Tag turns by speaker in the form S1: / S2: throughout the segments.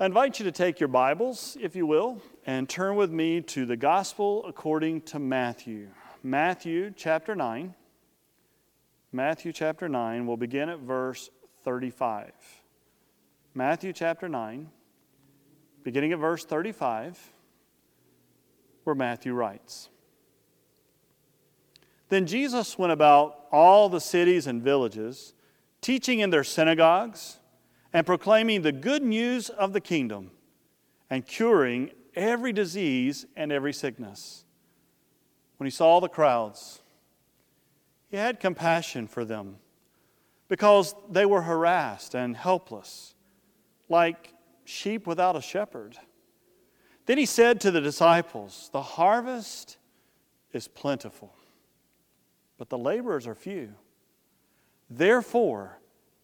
S1: I invite you to take your Bibles, if you will, and turn with me to the Gospel according to Matthew. Matthew chapter 9. Matthew chapter 9. We'll begin at verse 35. Matthew chapter 9, beginning at verse 35, where Matthew writes Then Jesus went about all the cities and villages, teaching in their synagogues and proclaiming the good news of the kingdom and curing every disease and every sickness. When he saw the crowds, he had compassion for them because they were harassed and helpless, like sheep without a shepherd. Then he said to the disciples, The harvest is plentiful, but the laborers are few. Therefore,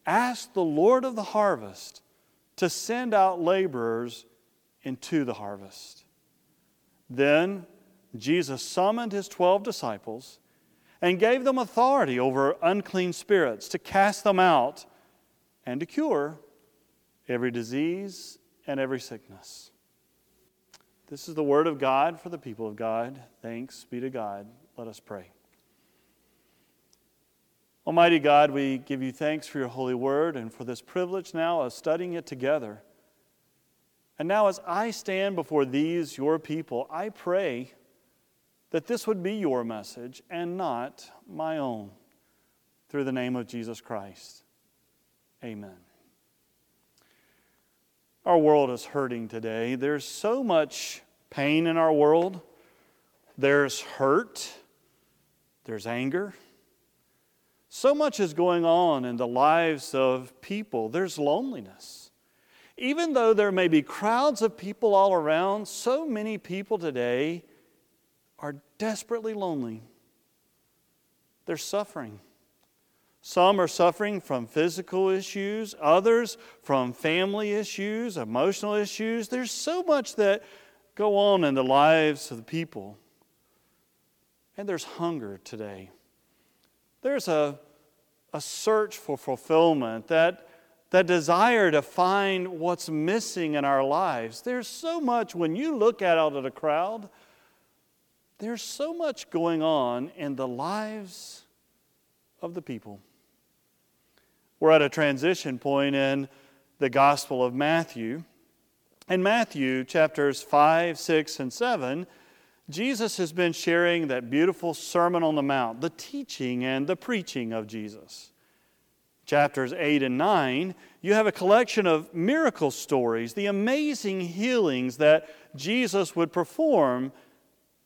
S1: Ask the Lord of the harvest to send out laborers into the harvest. Then Jesus summoned his twelve disciples and gave them authority over unclean spirits to cast them out and to cure every disease and every sickness. This is the word of God for the people of God. Thanks be to God. Let us pray. Almighty God, we give you thanks for your holy word and for this privilege now of studying it together. And now, as I stand before these, your people, I pray that this would be your message and not my own. Through the name of Jesus Christ. Amen. Our world is hurting today. There's so much pain in our world. There's hurt. There's anger. So much is going on in the lives of people. There's loneliness. Even though there may be crowds of people all around, so many people today are desperately lonely. They're suffering. Some are suffering from physical issues, others from family issues, emotional issues. There's so much that go on in the lives of the people. And there's hunger today. There's a, a search for fulfillment, that, that desire to find what's missing in our lives. There's so much, when you look at out at the crowd, there's so much going on in the lives of the people. We're at a transition point in the Gospel of Matthew. In Matthew chapters 5, 6, and 7, Jesus has been sharing that beautiful Sermon on the Mount, the teaching and the preaching of Jesus. Chapters 8 and 9, you have a collection of miracle stories, the amazing healings that Jesus would perform,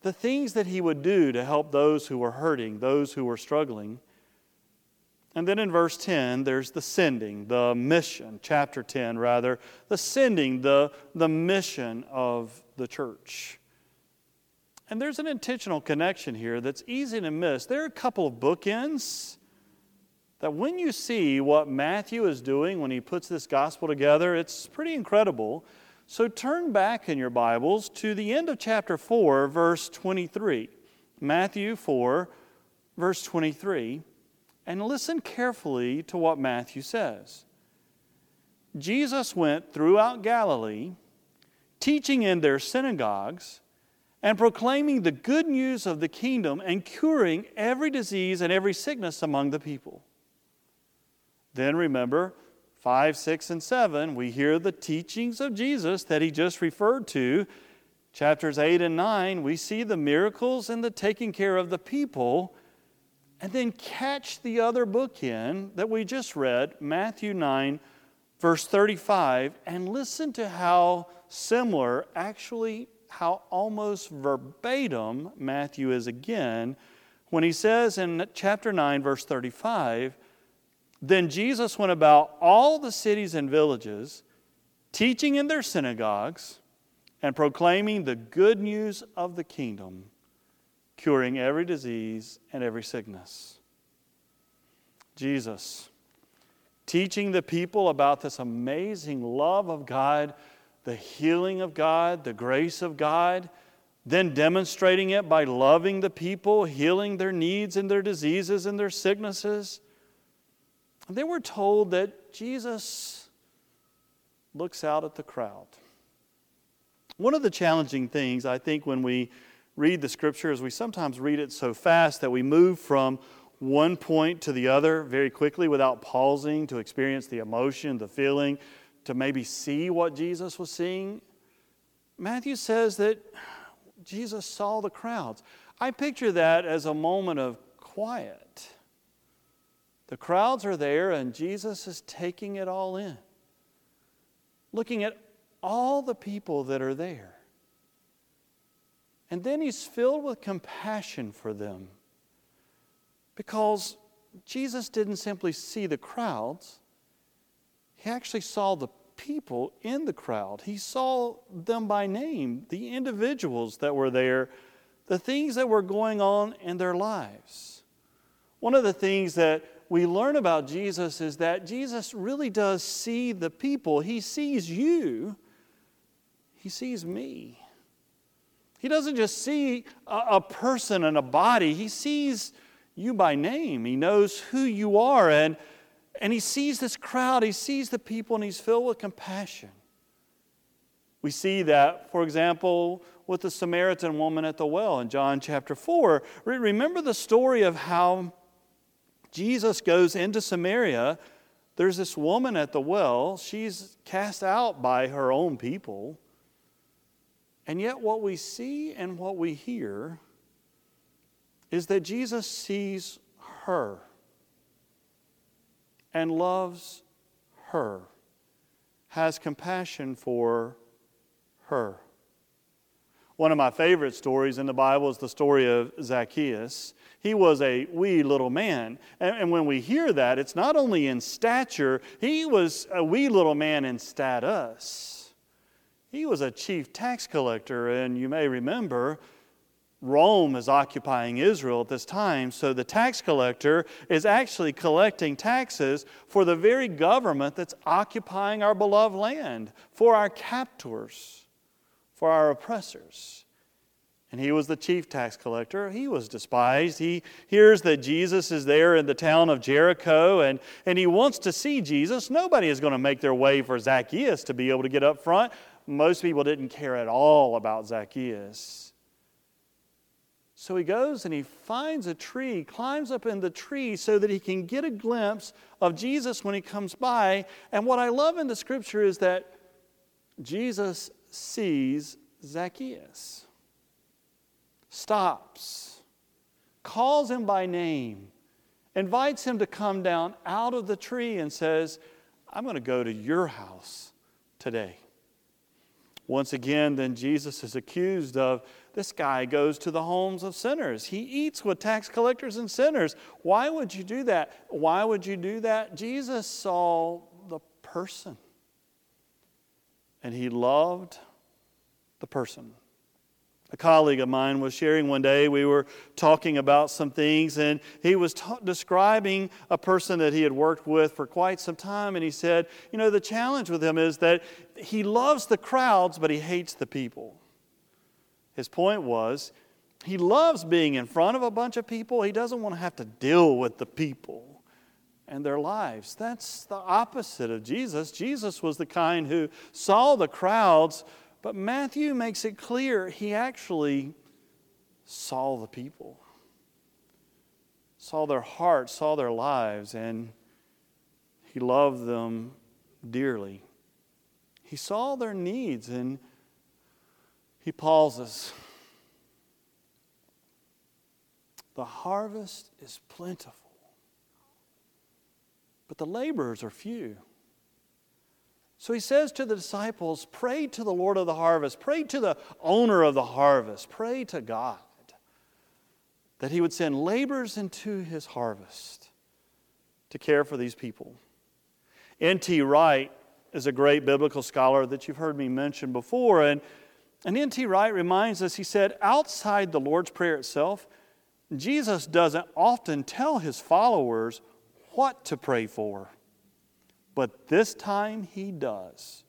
S1: the things that he would do to help those who were hurting, those who were struggling. And then in verse 10, there's the sending, the mission, chapter 10, rather, the sending, the, the mission of the church. And there's an intentional connection here that's easy to miss. There are a couple of bookends that when you see what Matthew is doing when he puts this gospel together, it's pretty incredible. So turn back in your Bibles to the end of chapter 4, verse 23. Matthew 4, verse 23, and listen carefully to what Matthew says. Jesus went throughout Galilee, teaching in their synagogues and proclaiming the good news of the kingdom and curing every disease and every sickness among the people. Then remember, 5, 6, and 7, we hear the teachings of Jesus that he just referred to. Chapters 8 and 9, we see the miracles and the taking care of the people. And then catch the other book in that we just read, Matthew 9, verse 35, and listen to how similar, actually how almost verbatim Matthew is again when he says in chapter 9, verse 35, Then Jesus went about all the cities and villages, teaching in their synagogues and proclaiming the good news of the kingdom, curing every disease and every sickness. Jesus, teaching the people about this amazing love of God the healing of God, the grace of God, then demonstrating it by loving the people, healing their needs and their diseases and their sicknesses. They were told that Jesus looks out at the crowd. One of the challenging things, I think, when we read the scripture is we sometimes read it so fast that we move from one point to the other very quickly without pausing to experience the emotion, the feeling, to maybe see what Jesus was seeing. Matthew says that Jesus saw the crowds. I picture that as a moment of quiet. The crowds are there, and Jesus is taking it all in, looking at all the people that are there. And then he's filled with compassion for them because Jesus didn't simply see the crowds, he actually saw the people in the crowd. He saw them by name, the individuals that were there, the things that were going on in their lives. One of the things that we learn about Jesus is that Jesus really does see the people. He sees you, He sees me. He doesn't just see a, a person and a body, He sees you by name. He knows who you are. And, and he sees this crowd, he sees the people, and he's filled with compassion. We see that, for example, with the Samaritan woman at the well in John chapter 4. Remember the story of how Jesus goes into Samaria. There's this woman at the well. She's cast out by her own people. And yet, what we see and what we hear is that Jesus sees her and loves her, has compassion for her. One of my favorite stories in the Bible is the story of Zacchaeus. He was a wee little man. And, and, when we hear that, it's not only in stature, he was a wee little man in status. He was a chief tax collector, and you may remember Rome is occupying Israel at this time, so the tax collector is actually collecting taxes for the very government that's occupying our beloved land, for our captors, for our oppressors. And he was the chief tax collector. He was despised. He hears that Jesus is there in the town of Jericho and, and he wants to see Jesus. Nobody is going to make their way for Zacchaeus to be able to get up front. Most people didn't care at all about Zacchaeus. So he goes and he finds a tree, climbs up in the tree so that he can get a glimpse of Jesus when he comes by. And what I love in the scripture is that Jesus sees Zacchaeus, stops, calls him by name, invites him to come down out of the tree, and says, I'm going to go to your house today. Once again, then Jesus is accused of this guy goes to the homes of sinners. He eats with tax collectors and sinners. Why would you do that? Why would you do that? Jesus saw the person, and he loved the person. A colleague of mine was sharing one day, we were talking about some things, and he was describing a person that he had worked with for quite some time. And he said, You know, the challenge with him is that he loves the crowds, but he hates the people. His point was he loves being in front of a bunch of people, he doesn't want to have to deal with the people and their lives. That's the opposite of Jesus. Jesus was the kind who saw the crowds, but Matthew makes it clear he actually saw the people, saw their hearts, saw their lives, and he loved them dearly. He saw their needs and he pauses. The harvest is plentiful, but the laborers are few. So he says to the disciples, Pray to the Lord of the harvest, pray to the owner of the harvest, pray to God that he would send laborers into his harvest to care for these people. N.T. Wright is a great biblical scholar that you've heard me mention before, and and N.T. Wright reminds us, he said, outside the Lord's Prayer itself, Jesus doesn't often tell his followers what to pray for. But this time he does.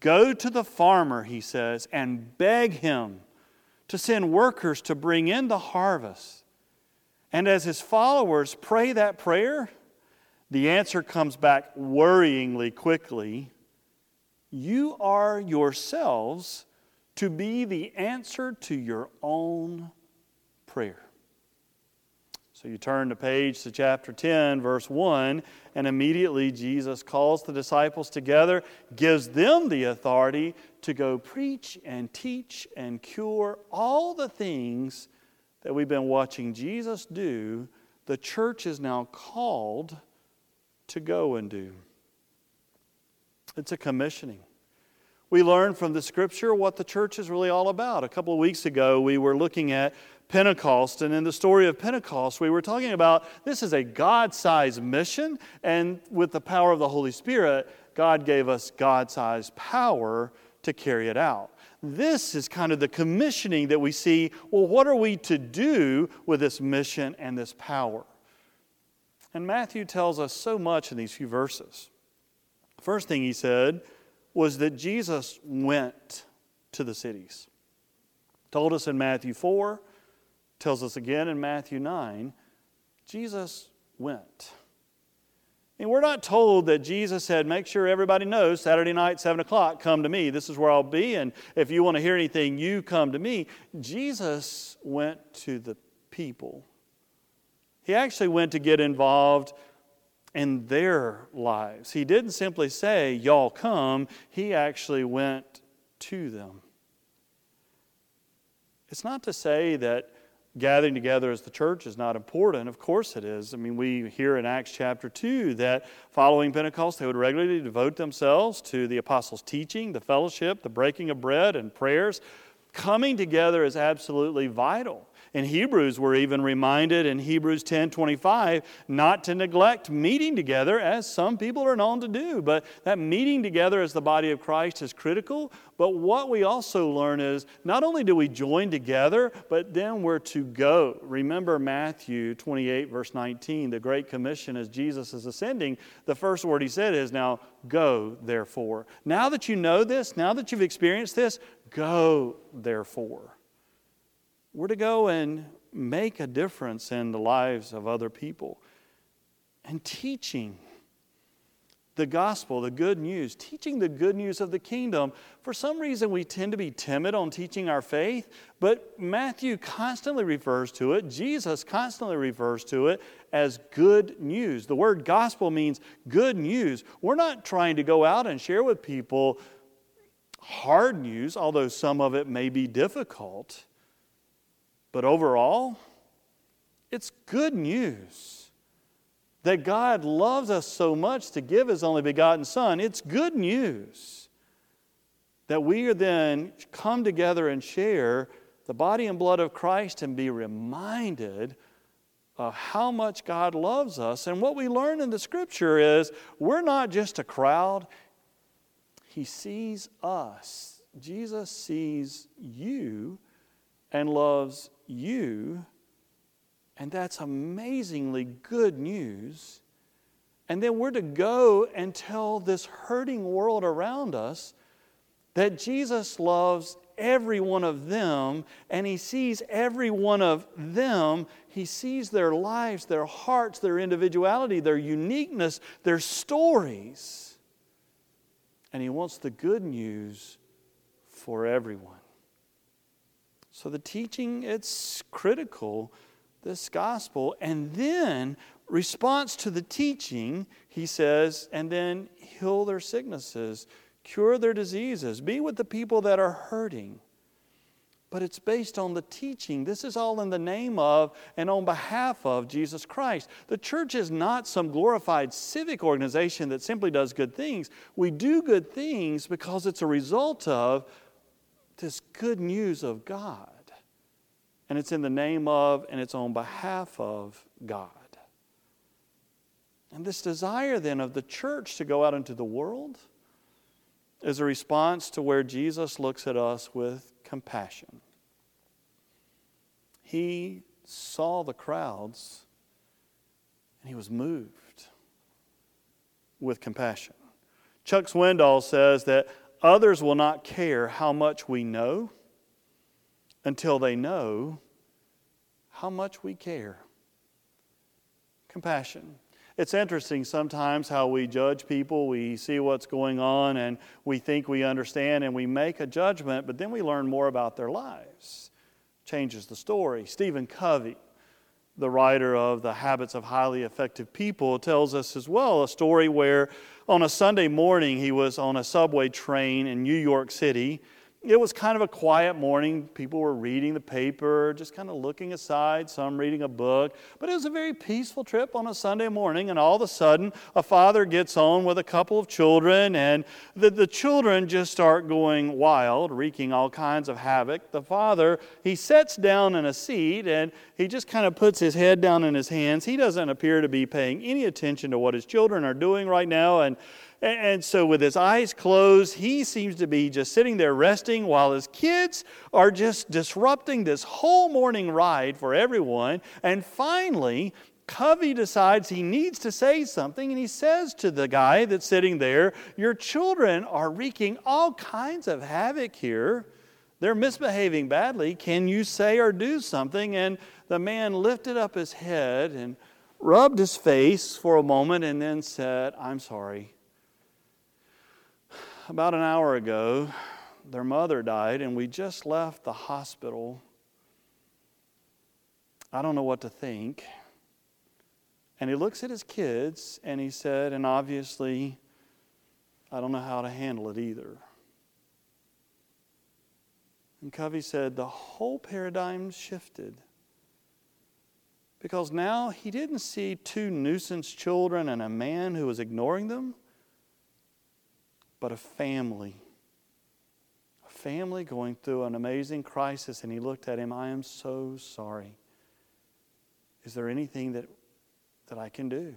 S1: Go to the farmer, he says, and beg him to send workers to bring in the harvest. And as his followers pray that prayer, the answer comes back worryingly quickly You are yourselves to be the answer to your own prayer. So you turn the page to chapter 10, verse 1, and immediately Jesus calls the disciples together, gives them the authority to go preach and teach and cure all the things that we've been watching Jesus do. The church is now called to go and do. It's a commissioning. We learn from the scripture what the church is really all about. A couple of weeks ago, we were looking at Pentecost. And in the story of Pentecost, we were talking about this is a God sized mission. And with the power of the Holy Spirit, God gave us God sized power to carry it out. This is kind of the commissioning that we see. Well, what are we to do with this mission and this power? And Matthew tells us so much in these few verses. First thing he said was that Jesus went to the cities. Told us in Matthew 4 tells us again in Matthew 9, Jesus went. And we're not told that Jesus said, make sure everybody knows Saturday night, 7 o'clock, come to me. This is where I'll be. And if you want to hear anything, you come to me. Jesus went to the people. He actually went to get involved in their lives. He didn't simply say, y'all come. He actually went to them. It's not to say that gathering together as the church is not important. Of course it is. I mean, we hear in Acts chapter 2 that following Pentecost, they would regularly devote themselves to the apostles' teaching, the fellowship, the breaking of bread, and prayers. Coming together is absolutely vital. In Hebrews, we're even reminded in Hebrews 10 25 not to neglect meeting together as some people are known to do. But that meeting together as the body of Christ is critical. But what we also learn is not only do we join together, but then we're to go. Remember Matthew 28, verse 19, the Great Commission as Jesus is ascending. The first word he said is, Now go, therefore. Now that you know this, now that you've experienced this, go, therefore. We're to go and make a difference in the lives of other people. And teaching the gospel, the good news, teaching the good news of the kingdom. For some reason, we tend to be timid on teaching our faith, but Matthew constantly refers to it, Jesus constantly refers to it as good news. The word gospel means good news. We're not trying to go out and share with people hard news, although some of it may be difficult. But overall, it's good news that God loves us so much to give His only begotten Son. It's good news that we are then come together and share the body and blood of Christ and be reminded of how much God loves us. And what we learn in the scripture is we're not just a crowd, He sees us. Jesus sees you and loves you. And that's amazingly good news. And then we're to go and tell this hurting world around us that Jesus loves every one of them and he sees every one of them. He sees their lives, their hearts, their individuality, their uniqueness, their stories. And he wants the good news for everyone. So the teaching, it's critical, this gospel. And then, response to the teaching, he says, and then heal their sicknesses, cure their diseases, be with the people that are hurting. But it's based on the teaching. This is all in the name of and on behalf of Jesus Christ. The church is not some glorified civic organization that simply does good things. We do good things because it's a result of this good news of God. And it's in the name of and it's on behalf of God. And this desire then of the church to go out into the world is a response to where Jesus looks at us with compassion. He saw the crowds and he was moved with compassion. Chuck Swindoll says that Others will not care how much we know until they know how much we care. Compassion. It's interesting sometimes how we judge people. We see what's going on and we think we understand and we make a judgment, but then we learn more about their lives. Changes the story. Stephen Covey, the writer of The Habits of Highly Effective People, tells us as well a story where on a Sunday morning he was on a subway train in New York City it was kind of a quiet morning. People were reading the paper, just kind of looking aside, some reading a book. But it was a very peaceful trip on a Sunday morning, and all of a sudden, a father gets on with a couple of children, and the, the children just start going wild, wreaking all kinds of havoc. The father, he sits down in a seat, and he just kind of puts his head down in his hands. He doesn't appear to be paying any attention to what his children are doing right now, and and so, with his eyes closed, he seems to be just sitting there resting while his kids are just disrupting this whole morning ride for everyone. And finally, Covey decides he needs to say something, and he says to the guy that's sitting there, Your children are wreaking all kinds of havoc here. They're misbehaving badly. Can you say or do something? And the man lifted up his head and rubbed his face for a moment and then said, I'm sorry about an hour ago, their mother died, and we just left the hospital. I don't know what to think. And he looks at his kids and he said, and obviously, I don't know how to handle it either. And Covey said, the whole paradigm shifted. Because now he didn't see two nuisance children and a man who was ignoring them but a family. A family going through an amazing crisis. And he looked at him, I am so sorry. Is there anything that, that I can do?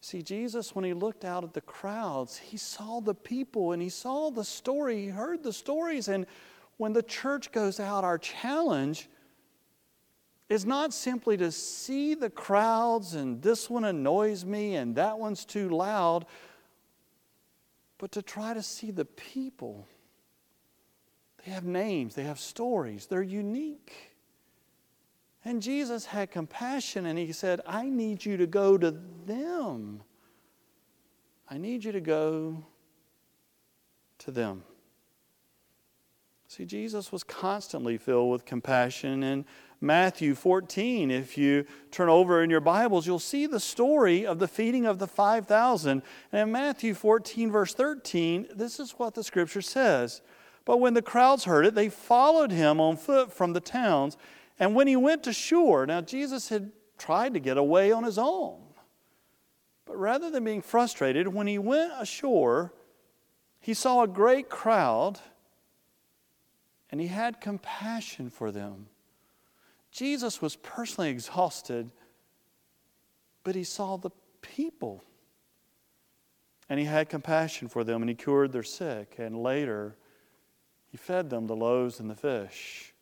S1: See, Jesus, when he looked out at the crowds, he saw the people and he saw the story, he heard the stories. And when the church goes out, our challenge is not simply to see the crowds and this one annoys me and that one's too loud, but to try to see the people. They have names, they have stories, they're unique. And Jesus had compassion and he said, I need you to go to them. I need you to go to them. See, Jesus was constantly filled with compassion and Matthew 14. If you turn over in your Bibles, you'll see the story of the feeding of the 5,000. And in Matthew 14, verse 13, this is what the scripture says. But when the crowds heard it, they followed him on foot from the towns. And when he went to shore, now Jesus had tried to get away on his own. But rather than being frustrated, when he went ashore, he saw a great crowd and he had compassion for them Jesus was personally exhausted, but he saw the people. And he had compassion for them and he cured their sick. And later, he fed them the loaves and the fish.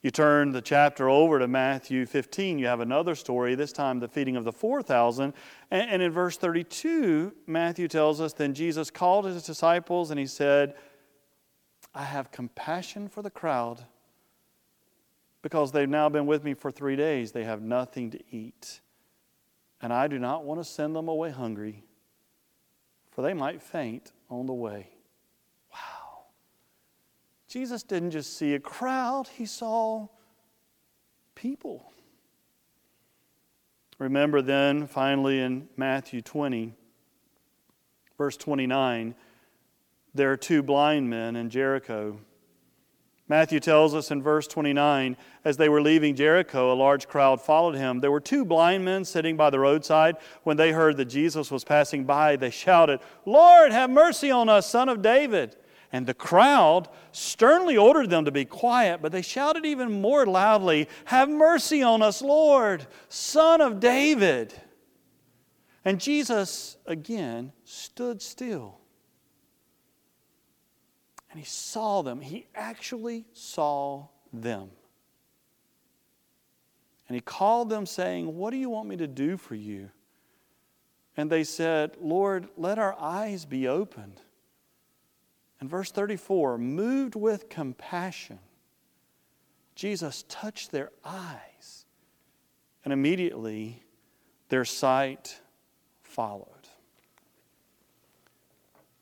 S1: You turn the chapter over to Matthew 15, you have another story, this time the feeding of the 4,000. And, in verse 32, Matthew tells us Then Jesus called his disciples and he said, I have compassion for the crowd because they've now been with me for three days. They have nothing to eat. And I do not want to send them away hungry, for they might faint on the way. Wow. Jesus didn't just see a crowd, he saw people. Remember then, finally, in Matthew 20, verse 29, there are two blind men in Jericho. Matthew tells us in verse 29 as they were leaving Jericho, a large crowd followed him. There were two blind men sitting by the roadside. When they heard that Jesus was passing by, they shouted, Lord, have mercy on us, son of David. And the crowd sternly ordered them to be quiet, but they shouted even more loudly, Have mercy on us, Lord, son of David. And Jesus again stood still and he saw them. He actually saw them. And he called them, saying, What do you want me to do for you? And they said, Lord, let our eyes be opened. And verse 34 moved with compassion, Jesus touched their eyes, and immediately their sight followed.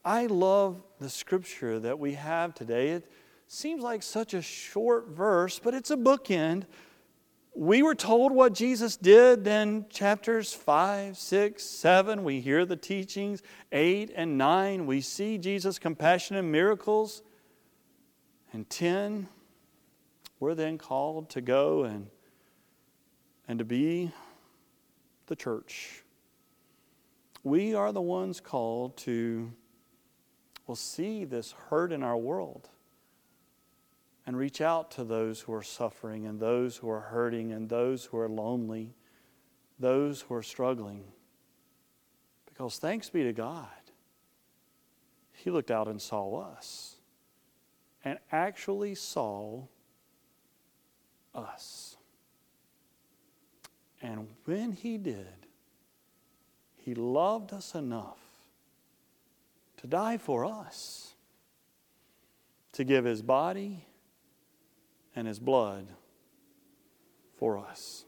S1: I love the scripture that we have today. It seems like such a short verse, but it's a bookend. We were told what Jesus did, then chapters 5, 6, 7, we hear the teachings. 8 and 9, we see Jesus' compassion and miracles. And 10, we're then called to go and, and to be the church. We are the ones called to will see this hurt in our world and reach out to those who are suffering and those who are hurting and those who are lonely, those who are struggling. Because thanks be to God, He looked out and saw us and actually saw us. And when He did, He loved us enough to die for us, to give his body and his blood for us.